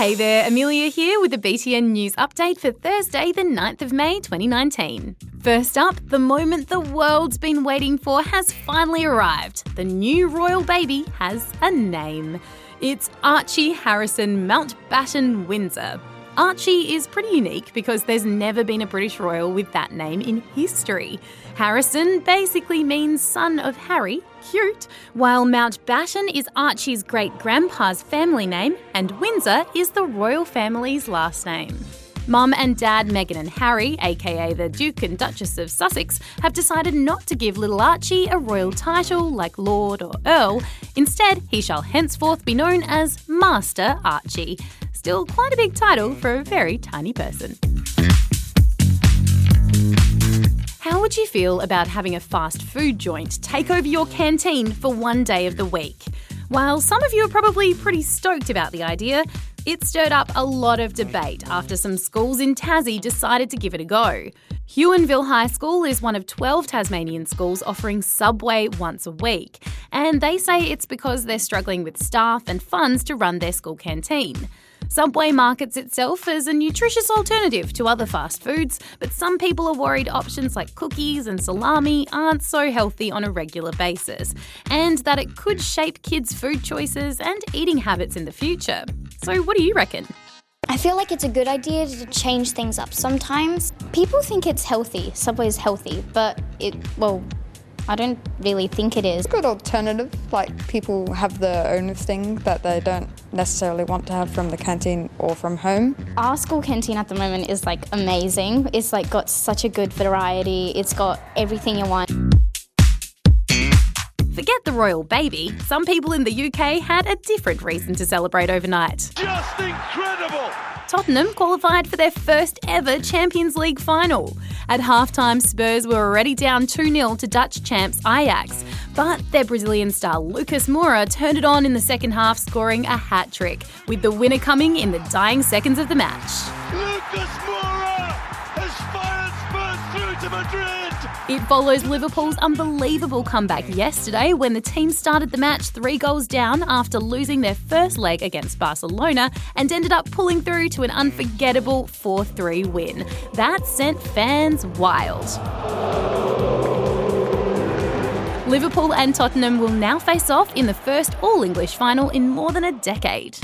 Hey there, Amelia here with the BTN News Update for Thursday, the 9th of May 2019. First up, the moment the world's been waiting for has finally arrived. The new royal baby has a name. It's Archie Harrison Mountbatten Windsor. Archie is pretty unique because there's never been a British royal with that name in history. Harrison basically means son of Harry, cute, while Mountbatten is Archie's great grandpa's family name, and Windsor is the royal family's last name. Mum and dad Meghan and Harry, aka the Duke and Duchess of Sussex, have decided not to give little Archie a royal title like Lord or Earl. Instead, he shall henceforth be known as Master Archie. Still quite a big title for a very tiny person. How would you feel about having a fast food joint take over your canteen for one day of the week? While some of you are probably pretty stoked about the idea, it stirred up a lot of debate after some schools in Tassie decided to give it a go. Huonville High School is one of 12 Tasmanian schools offering Subway once a week, and they say it's because they're struggling with staff and funds to run their school canteen. Subway markets itself as a nutritious alternative to other fast foods, but some people are worried options like cookies and salami aren't so healthy on a regular basis, and that it could shape kids' food choices and eating habits in the future. So, what do you reckon? I feel like it's a good idea to change things up sometimes. People think it's healthy, Subway is healthy, but it, well, I don't really think it is. A good alternative, like people have their own thing that they don't necessarily want to have from the canteen or from home. Our school canteen at the moment is like amazing. It's like got such a good variety. It's got everything you want. Forget the royal baby. Some people in the UK had a different reason to celebrate overnight. Just incredible! Tottenham qualified for their first ever Champions League final. At halftime, Spurs were already down 2 0 to Dutch champs Ajax, but their Brazilian star Lucas Moura turned it on in the second half, scoring a hat trick, with the winner coming in the dying seconds of the match. It follows Liverpool's unbelievable comeback yesterday when the team started the match three goals down after losing their first leg against Barcelona and ended up pulling through to an unforgettable 4 3 win. That sent fans wild. Liverpool and Tottenham will now face off in the first All English final in more than a decade.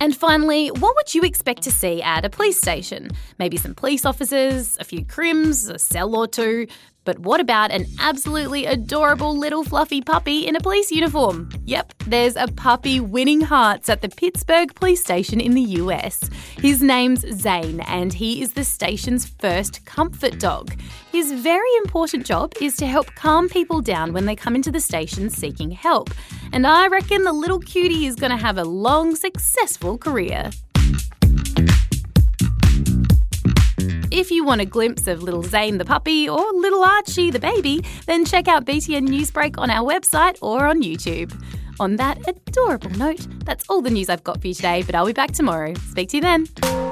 And finally, what would you expect to see at a police station? Maybe some police officers, a few crims, a cell or two. But what about an absolutely adorable little fluffy puppy in a police uniform? Yep, there's a puppy winning hearts at the Pittsburgh police station in the US. His name's Zane, and he is the station's first comfort dog. His very important job is to help calm people down when they come into the station seeking help. And I reckon the little cutie is going to have a long, successful career. If you want a glimpse of little Zane the puppy or little Archie the baby, then check out BTN Newsbreak on our website or on YouTube. On that adorable note, that's all the news I've got for you today, but I'll be back tomorrow. Speak to you then.